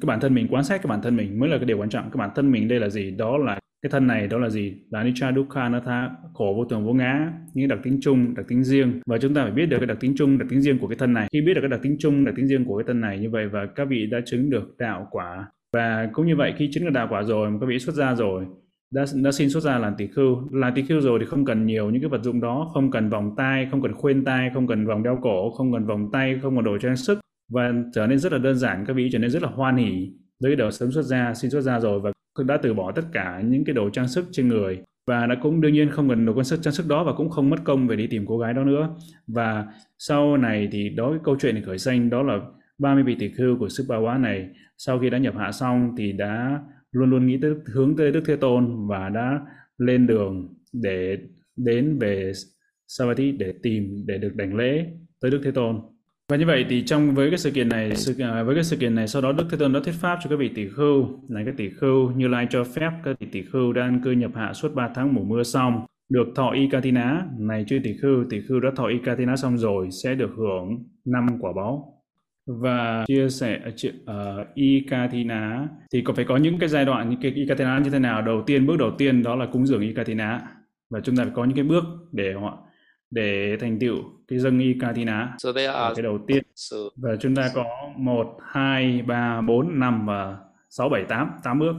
B: cái bản thân mình quan sát cái bản thân mình mới là cái điều quan trọng. Cái bản thân mình đây là gì? Đó là cái thân này đó là gì? Là anicca dukkha Natha, khổ vô thường vô ngã những đặc tính chung đặc tính riêng. Và chúng ta phải biết được cái đặc tính chung đặc tính riêng của cái thân này. Khi biết được cái đặc tính chung đặc tính riêng của cái thân này như vậy và các vị đã chứng được đạo quả. Và cũng như vậy khi chứng được đạo quả rồi mà các vị xuất ra rồi đã, đã xin xuất gia làm tỷ khưu. Làm tỷ khưu rồi thì không cần nhiều những cái vật dụng đó không cần vòng tay không cần khuyên tay không cần vòng đeo cổ không cần vòng tay không cần đồ trang sức và trở nên rất là đơn giản các vị trở nên rất là hoan hỉ với đầu sớm xuất gia xin xuất gia rồi và đã từ bỏ tất cả những cái đồ trang sức trên người và đã cũng đương nhiên không cần đồ trang sức trang sức đó và cũng không mất công về đi tìm cô gái đó nữa. Và sau này thì đó cái câu chuyện này khởi sanh đó là 30 vị tỷ khưu của sức ba quá này sau khi đã nhập hạ xong thì đã luôn luôn nghĩ tới hướng tới Đức Thế Tôn và đã lên đường để đến về Savatthi để tìm để được đảnh lễ tới Đức Thế Tôn. Và như vậy thì trong với cái sự kiện này sự, à, với cái sự kiện này sau đó Đức Thế Tôn đã thuyết pháp cho các vị tỷ khưu là các tỷ khưu như lai cho phép các vị tỷ khưu đang cư nhập hạ suốt 3 tháng mùa mưa xong được thọ y katina này chư tỷ khưu tỷ khưu đã thọ y katina xong rồi sẽ được hưởng năm quả báo và chia sẻ uh, Ikatina. Thì có phải có những cái giai đoạn những cái Ikatina như thế nào? Đầu tiên bước đầu tiên đó là cúng dường Ikatina. Và chúng ta phải có những cái bước để họ để thành tựu cái dâng Ikatina.
A: So there are
B: cái đầu tiên.
A: so
B: và chúng ta có 1, 2, 3, 4, 5 và 6, 7, 8 8 bước.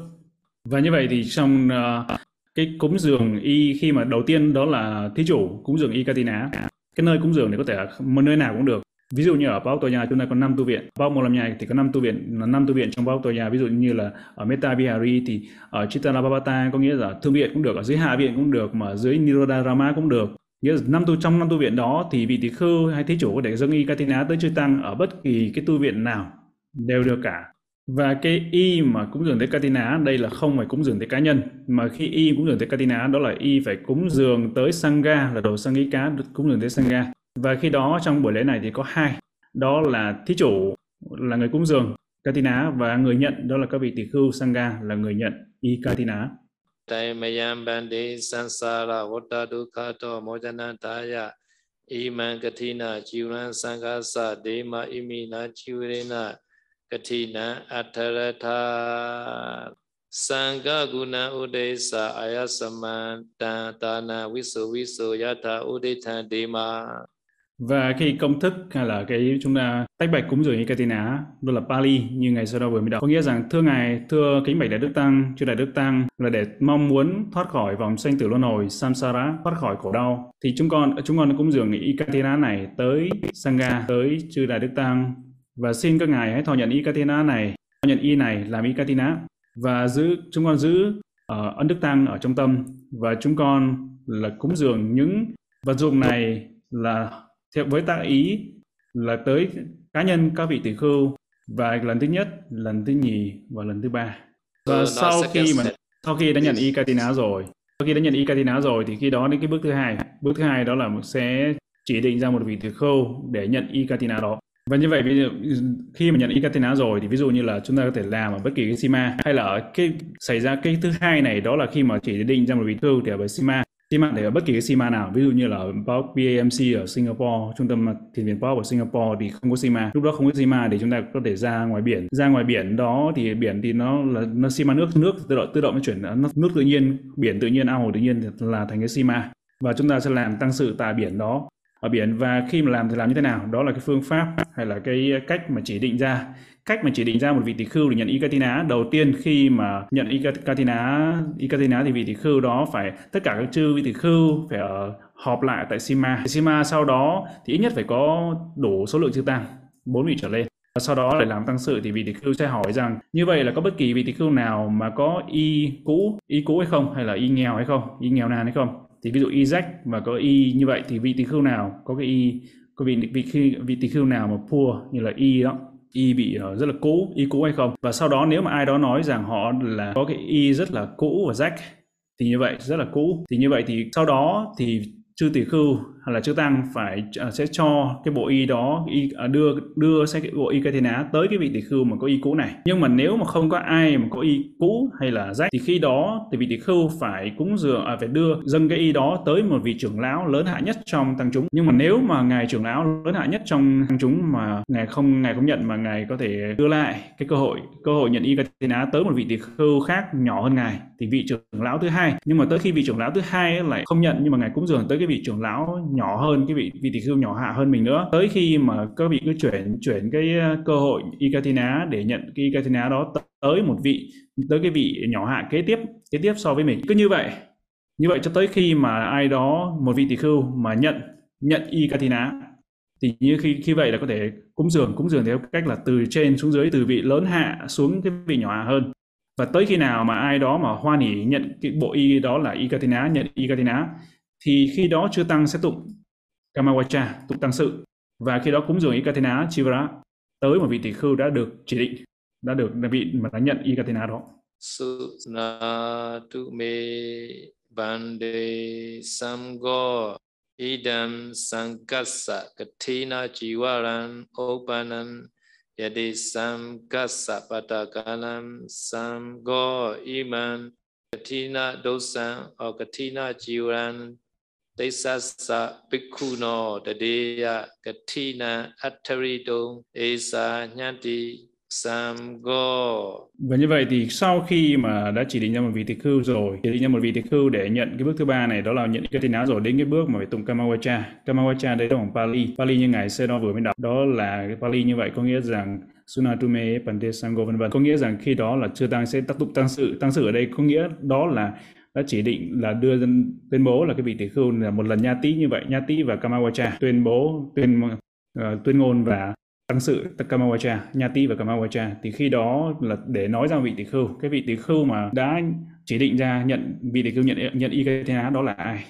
B: Và như vậy thì trong uh, cái cúng dường y khi mà đầu tiên đó là thí chủ cúng dường Ikatina. Cái nơi cúng dường thì có thể là một nơi nào cũng được ví dụ như ở Bao Tòa Nhà chúng ta có 5 tu viện. Bao Một Làm Nhà thì có 5 tu viện năm tu viện trong Bao Tòa Nhà ví dụ như là ở Metta Vihari thì ở Chittalabhavata có nghĩa là thương viện cũng được, ở dưới hạ viện cũng được, mà dưới Nirodharama cũng được. Nghĩa là năm tu, trong năm tu viện đó thì vị tỷ khưu hay thế chủ có thể dâng y katina tới chư tăng ở bất kỳ cái tu viện nào đều được cả. Và cái y mà cúng dường tới Katina, đây là không phải cúng dường tới cá nhân, mà khi y cúng dường tới Katina đó là y phải cúng dường tới Sangha, là đồ sang ý cá cúng dường tới Sangha. Và khi đó trong buổi lễ này thì có hai, đó là thí chủ là người cúng dường Katina và người nhận đó là các vị tỷ khưu Sangha là người nhận y Katina.
A: Taimayam bandi sansara vata dukkha to mojanantaya iman katina chivan sanghasa dema imina chivena katina atharatha sangha guna udesa ayasaman tana viso viso yata udethan dema
B: và khi công thức hay là cái chúng ta tách bạch cúng dường như Katina đó là Pali như ngày sau đó vừa mới đọc. Có nghĩa rằng thưa ngài, thưa kính bạch đại đức tăng, chư đại đức tăng là để mong muốn thoát khỏi vòng sanh tử luân hồi samsara, thoát khỏi khổ đau. Thì chúng con chúng con cũng dường Ikatina này tới Sangha, tới chư đại đức tăng và xin các ngài hãy thọ nhận Ikatina này, thọ nhận y này làm Ikatina và giữ chúng con giữ uh, ân đức tăng ở trong tâm và chúng con là cúng dường những vật dụng này là theo với tác ý là tới cá nhân các vị tỷ khưu và lần thứ nhất, lần thứ nhì và lần thứ ba. Và
A: So,
B: sau khi mà sau khi đã nhận y Katina rồi, sau khi đã nhận y Katina rồi thì khi đó đến cái bước thứ hai, bước thứ hai đó là sẽ chỉ định ra một vị tỷ khưu để nhận y Katina đó. Và như vậy ví dụ, khi mà nhận y Katina rồi thì ví dụ như là chúng ta có thể làm ở bất kỳ cái Sima hay là ở cái xảy ra cái thứ hai này đó là khi mà chỉ định ra một vị khưu thì ở với Sima SIMA để ở bất kỳ cái SIMA nào, ví dụ như là ở BAMC ở Singapore, trung tâm thiền viện Pop ở Singapore thì không có SIMA. Lúc đó không có SIMA để chúng ta có thể ra ngoài biển. Ra ngoài biển đó thì biển thì nó là, nó SIMA nước nước tự động tự động nó chuyển, nó nước tự nhiên, biển tự nhiên, ao hồ tự nhiên là thành cái SIMA. Và chúng ta sẽ làm tăng sự tại biển đó ở biển. Và khi mà làm thì làm như thế nào? Đó là cái phương pháp hay là cái cách mà chỉ định ra cách mà chỉ định ra một vị tỷ khưu để nhận Ikatina. Đầu tiên khi mà nhận Ikatina Ikatina thì vị tỷ khưu đó phải tất cả các chư vị tỷ khưu phải ở họp lại tại Sima. Sima sau đó thì ít nhất phải có đủ số lượng chư tăng bốn vị trở lên. Sau đó để làm tăng sự thì vị tỷ khưu sẽ hỏi rằng như vậy là có bất kỳ vị tỷ khưu nào mà có y cũ y cũ hay không? Hay là y nghèo hay không? Y nghèo nàn hay không? Thì ví dụ y rách mà có y như vậy thì vị tỷ khưu nào có cái y có vị vị vị, vị tỷ khưu nào mà poor như là y đó y bị ờ, rất là cũ, y cũ hay không? Và sau đó nếu mà ai đó nói rằng họ là có cái y rất là cũ và rách thì như vậy, rất là cũ. Thì như vậy thì sau đó thì chư tỷ khưu là chư tăng phải uh, sẽ cho cái bộ y đó y uh, đưa đưa sẽ cái bộ y cây thiên á tới cái vị tỷ khưu mà có y cũ này. Nhưng mà nếu mà không có ai mà có y cũ hay là rách thì khi đó thì vị tỷ khưu phải cúng dường à, phải đưa dâng cái y đó tới một vị trưởng lão lớn hạ nhất trong tăng chúng. Nhưng mà nếu mà ngài trưởng lão lớn hạ nhất trong tăng chúng mà ngài không ngài không nhận mà ngài có thể đưa lại cái cơ hội cơ hội nhận y cây thiên á tới một vị tỷ khưu khác nhỏ hơn ngài thì vị trưởng lão thứ hai. Nhưng mà tới khi vị trưởng lão thứ hai ấy lại không nhận nhưng mà ngài cúng dường tới cái vị trưởng lão nhỏ hơn, cái vị vị tỷ khưu nhỏ hạ hơn mình nữa. Tới khi mà các vị cứ chuyển chuyển cái ờ, cơ hội Ikatina để nhận cái Ikatina đó tới một vị, tới cái vị nhỏ hạ kế tiếp kế tiếp so với mình. Cứ như vậy như vậy cho tới khi mà ai đó, một vị tỷ khưu mà nhận nhận Ikatina thì như khi khi vậy là có thể cúng dường cúng dường theo cách là từ trên xuống dưới, từ vị lớn hạ xuống cái vị nhỏ hạ hơn. Và tới khi nào mà ai đó mà hoan hỉ nhận cái bộ y đó là Ikatina nhận Ikatina thì khi đó chưa tăng sẽ tụng Kamawacha, tụng tăng sự và khi đó cúng dường Ikatina Chivara tới một vị tỷ khưu đã được chỉ định, đã được vị mà đã nhận Ikatina đó.
A: Sutna me bande samgo idam sankasa katina jiwaran opanam yadi samkasa patakalam samgo iman katina dosan or katina jiwaran They sasa tadeya katina attarito esa nyanti Samgo.
B: Và như vậy thì sau khi mà đã chỉ định ra một vị tỳ khưu rồi, chỉ định ra một vị tỳ khưu để nhận cái bước thứ ba này đó là nhận cái tỳ ná rồi đến cái bước mà phải tụng Kamawacha. Kamawacha đấy là bằng Pali. Pali như ngài Sedo vừa mới đọc đó là cái Pali như vậy có nghĩa rằng Sunatume pandesamgo vân vân. Có nghĩa rằng khi đó là chưa tăng sẽ tác tụng tăng sự. Tăng sự ở đây có nghĩa đó là đã chỉ định là đưa dân tuyên bố là cái vị tỷ khưu là một lần nha tí như vậy, nha tí và Kamawacha. Tuyên bố tuyên uh, tuyên ngôn và tăng sự Kamawacha, nha tý và Kamawacha. Thì khi đó là để nói ra vị tỷ khưu. Cái vị tỷ khưu mà đã chỉ định ra nhận vị tỷ khưu nhận nhận Ikatina đó là ai?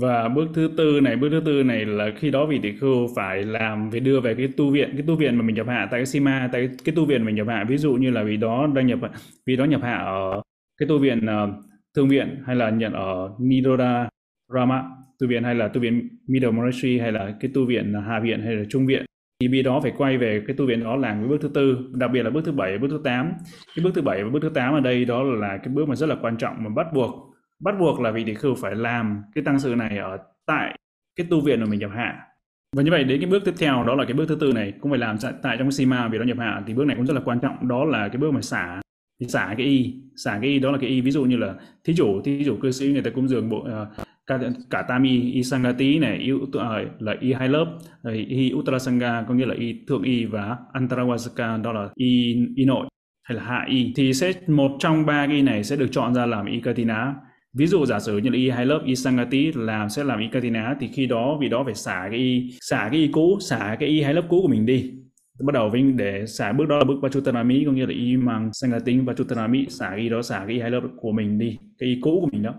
B: Và bước thứ tư này bước thứ tư này là khi đó vị tỷ khưu phải làm phải đưa về cái tu viện cái tu viện mà mình nhập hạ tại cái Sima tại cái, cái tu viện mình nhập hạ. Ví dụ như là vì đó đang nhập vì đó nhập hạ ở cái tu viện uh, thương viện hay là nhận ở Nidoda Rama tu viện hay là tu viện Middle Monastery hay là cái tu viện Hạ viện hay là Trung viện. Thì bi đó phải quay về cái tu viện đó làm cái bước thứ tư, đặc biệt là bước thứ bảy bước thứ tám. Cái bước thứ bảy và bước thứ tám ở đây đó là cái bước mà rất là quan trọng mà bắt buộc bắt buộc là vị tỷ khưu phải làm cái tăng sự này ở tại cái tu viện mà mình nhập hạ. Và như vậy đến cái bước tiếp theo, đó là cái bước thứ tư này, cũng phải làm tại trong cái sima vì đó nhập hạ thì bước này cũng rất là quan trọng. Đó là cái bước mà xả thì xả cái y xả cái y đó là cái y. Ví dụ như là thí chủ thí chủ cư sĩ người ta cúng dường bộ ờ, uh, cả, cả tam y y sangati này y, uh, là y hai lớp ờ, y uttarasanga có nghĩa là y thượng y và antarawasaka đó là y y nội hay là hạ y. Thì sẽ một trong ba cái y này sẽ được chọn ra làm y katina ví dụ giả sử như là y hai lớp y sangati làm sẽ làm y katina thì khi đó vì đó phải xả cái y xả cái y cũ xả cái y hai lớp cũ của mình đi bắt đầu với để xả bước đó là bước Vachutanami có nghĩa là y mang Sangating Vachutanami xả cái y đó, xả cái y hai lớp của mình đi, cái y cũ của mình đó.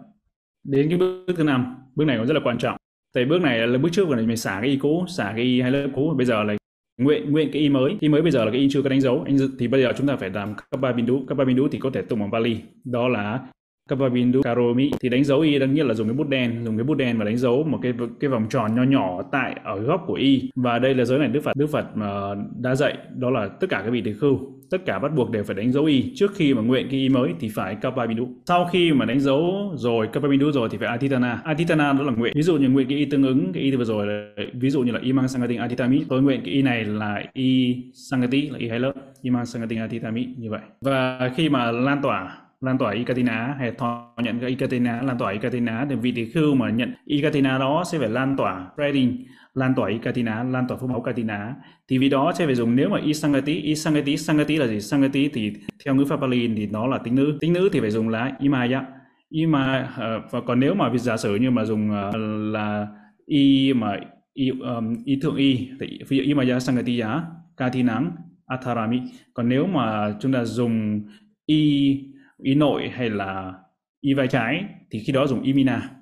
B: Đến cái bước thứ năm, bước này cũng rất là quan trọng. Tại bước này là bước trước là mình xả cái y cũ, xả cái y hai lớp cũ, bây giờ là nguyện nguyện cái y mới. Y mới bây giờ là cái y chưa có đánh dấu. Anh thì bây giờ chúng ta phải làm các ba bindu. Kappa bindu thì có thể tụng bằng Bali. Đó là Kapabindu Karomi, thì đánh dấu y đương nhiên là dùng cái bút đen, dùng cái bút đen và đánh dấu một cái cái vòng tròn nho nhỏ tại ở góc của y. Và đây là giới này Đức Phật Đức Phật mà đã dạy, đó là tất cả các vị tỳ khưu, tất cả bắt buộc đều phải đánh dấu y. Trước khi mà nguyện cái y mới thì phải Kapabindu sau khi mà đánh dấu rồi Kapabindu rồi thì phải Atitana. Atitana đó là nguyện. Ví dụ như nguyện cái y tương ứng, cái y vừa rồi là ví dụ như là Imang Sangating Atitami, tôi nguyện cái y này là y Sangati, là y hai lớp Imang Sangating Atitami, như vậy. Và khi mà lan tỏa lan tỏa Ikatina hay thọ nhận cái Ikatina lan tỏa Ikatina thì vị tỷ khưu mà nhận Ikatina đó sẽ phải lan tỏa spreading lan tỏa Ikatina lan tỏa phước báo Katina thì vì đó sẽ phải dùng nếu mà Isangati Isangati Sangati là gì? Sangati thì theo ngữ pháp Pali thì nó là tính nữ. Tính nữ thì phải dùng là Imaya. Ima uh, ờ, và còn nếu mà giả sử như mà dùng uh, là y mà y, um, y thượng y thì ví dụ Imaya Sangati giá Katinang Atharami. Còn nếu mà chúng ta dùng y ý nội hay là y vai trái thì khi đó dùng imina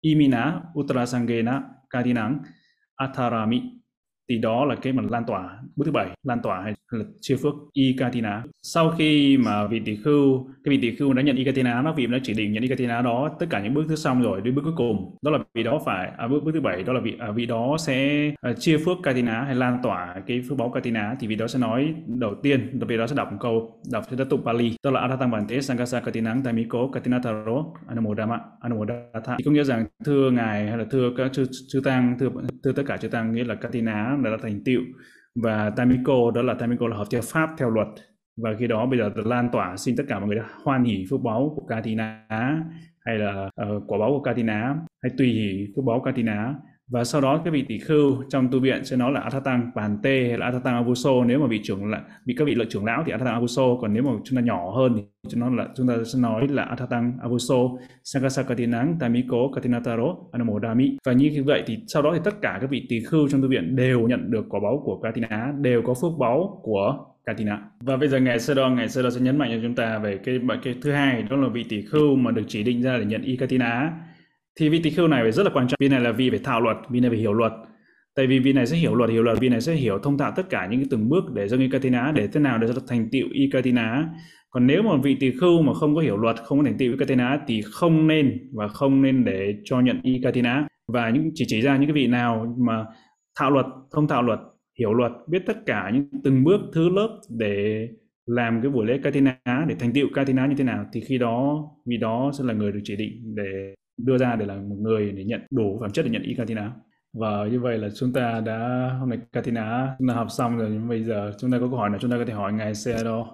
B: imina utrasangena kadinang, atharami thì đó là cái mà lan tỏa. Bước thứ bảy lan tỏa hay là chia phước ikatina. Sau khi mà vị tỷ khưu cái vị tỷ khưu đã nhận ikatina nó vị nó chỉ định nhận ikatina đó tất cả những bước thứ xong rồi đến bước cuối cùng. Đó là vị đó phải à, bước bước thứ bảy đó là vị à, vị đó sẽ à, chia phước katina hay lan tỏa cái phước báo katina thì vị đó sẽ nói đầu tiên vị đó sẽ đọc một câu đọc theo đất tụng Pali đó là Aratang Bante Sangasa Katinang Tamiko Katinataro Anumodama Anumodatha thì có nghĩa rằng thưa ngài hay là thưa các chư, chư tăng thưa thưa tất cả chư tăng nghĩa là Katina đó là thành tựu. Và Tamiko đó là Tamiko là hợp theo pháp theo luật. Và khi đó bây giờ lan tỏa xin tất cả mọi người hoan hỷ phước báo của Katina hay là uh, quả báo của Katina hay tùy hỷ phước báo Katina và sau đó cái vị tỷ khưu trong tu viện sẽ nói là Athatang Bàn Tê hay là Athatang Avuso. Nếu mà vị trưởng là bị các vị lợi trưởng lão thì Athatang Avuso, còn nếu mà chúng ta nhỏ hơn thì chúng ta là, chúng ta sẽ nói là Athatang Avuso. Sangasakatinang Tamiko Katinataro Anamodami và như vậy thì sau đó thì tất cả các vị tỷ khưu trong tu viện đều nhận được quả báu của Katina, đều có phước báu của Katina. Và bây giờ ngài Sơ Đo ngài Sơ Đo sẽ nhấn mạnh cho chúng ta về cái cái thứ hai, đó là vị tỷ khưu mà được chỉ định ra để nhận y Katina thì vị tỳ khưu này phải rất là quan trọng. Vì này là vị phải thảo luật vì này phải hiểu luật. Tại vì vị này sẽ hiểu luật hiểu luật, vị này sẽ hiểu thông thạo tất cả những cái từng bước để dâng ikatina để thế nào để thành tựu ikatina còn nếu mà vị tỳ khưu mà không có hiểu luật, không có thành tựu ikatina thì không nên và không nên để cho nhận ikatina và những chỉ chỉ ra những cái vị nào mà thạo luật, thông thạo luật, hiểu luật, biết tất cả những từng bước, thứ lớp để làm cái buổi lễ Katina để thành tựu Katina như thế nào, thì khi đó vị đó sẽ là người được chỉ định để đưa ra để là một người để nhận đủ phẩm chất để nhận y Katina và như vậy là chúng ta đã, hôm nay Katina chúng ta học xong rồi, nhưng bây giờ chúng ta có câu hỏi nào chúng ta có thể hỏi ngài Seado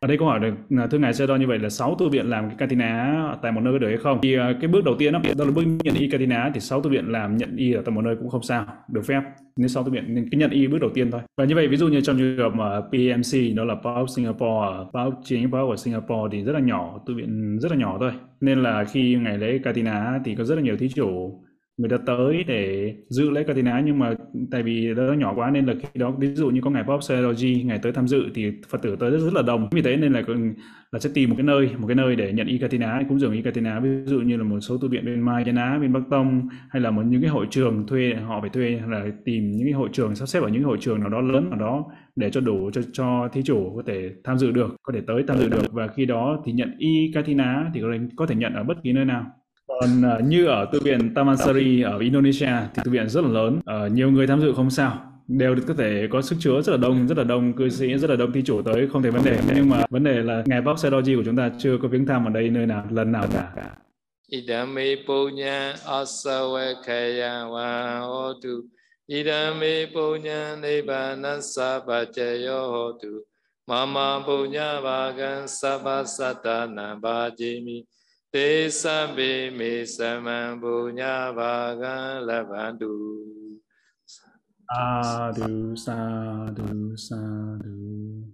B: ở đây câu hỏi được à, thưa ngài Seado như vậy là sáu tu viện làm cái Katina tại một nơi có được hay không? Thì à, cái bước đầu tiên đó, đó là bước nhận y Katina thì sáu tu viện làm nhận y ở tại một nơi cũng không sao được phép. Nên sáu tu viện nên cái nhận y bước đầu tiên thôi. Và như vậy ví dụ như trong trường hợp mà PMC đó là Power Singapore Power chính Power của Singapore thì rất là nhỏ tu viện rất là nhỏ thôi. Nên là khi ngày lễ Katina thì có rất là nhiều thí chủ người ta tới để dự lễ Katina nhưng mà tại vì nó nhỏ quá nên là khi đó ví dụ như có ngày Pop Seology ngày tới tham dự thì Phật tử tới rất, rất là đông. Vì thế nên là là sẽ tìm một cái nơi một cái nơi để nhận Ikatina cũng dường Ikatina ví dụ như là một số tu viện bên Mai Á bên Bắc Tông hay là một những cái hội trường thuê họ phải thuê là tìm những cái hội trường sắp xếp ở những cái hội trường nào đó lớn nào đó để cho đủ cho cho thí chủ có thể tham dự được có thể tới tham dự được. Và khi đó thì nhận Ikatina thì có thể nhận ở bất kỳ nơi nào còn uh, như ở thư viện Tamansari ở Indonesia thì thư viện rất là lớn, uh, nhiều người tham dự không sao. đều có thể có sức chứa rất là đông rất là đông cư sĩ rất là đông thi chủ tới không thể vấn đề. Nhưng mà vấn đề là ngài Bob Sedoji của chúng ta chưa có viếng thăm ở đây nơi nào lần nào cả.
A: Idami punya asawakaya wa hotu Idami punya nibbana sabajayo hotu Mama punya bagan sabasatana bajimi Te sabbe me samam punya bagan labandu
B: Sadhu, sadhu, sadhu.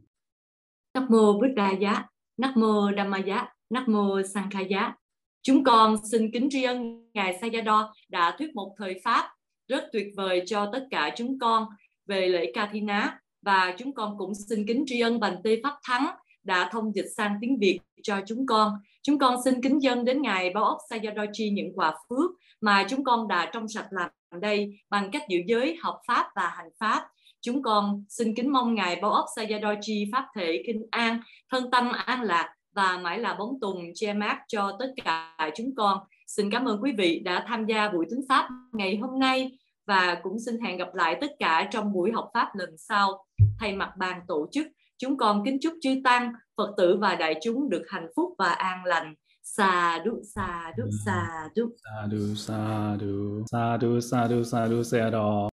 E: Nắc mô Bích Đà Giá, Nắc mô Dhamma Giá, Nắc mô Sankha Giá. Chúng con xin kính tri ân Ngài Sayadaw đã thuyết một thời Pháp rất tuyệt vời cho tất cả chúng con về lễ Kathina và chúng con cũng xin kính tri ân Bành Tê Pháp Thắng đã thông dịch sang tiếng Việt cho chúng con. Chúng con xin kính dân đến Ngài Bao ốc Sayadaw những quả phước mà chúng con đã trong sạch làm đây bằng cách giữ giới học pháp và hành pháp. Chúng con xin kính mong Ngài Bao ốc Sayadaw Pháp thể kinh an, thân tâm an lạc và mãi là bóng tùng che mát cho tất cả chúng con. Xin cảm ơn quý vị đã tham gia buổi tính pháp ngày hôm nay và cũng xin hẹn gặp lại tất cả trong buổi học pháp lần sau. Thay mặt ban tổ chức, chúng con kính chúc chư tăng, Phật tử và đại chúng được hạnh phúc và an lành.
B: Sa đu sa đu sa đu sa đu sa đu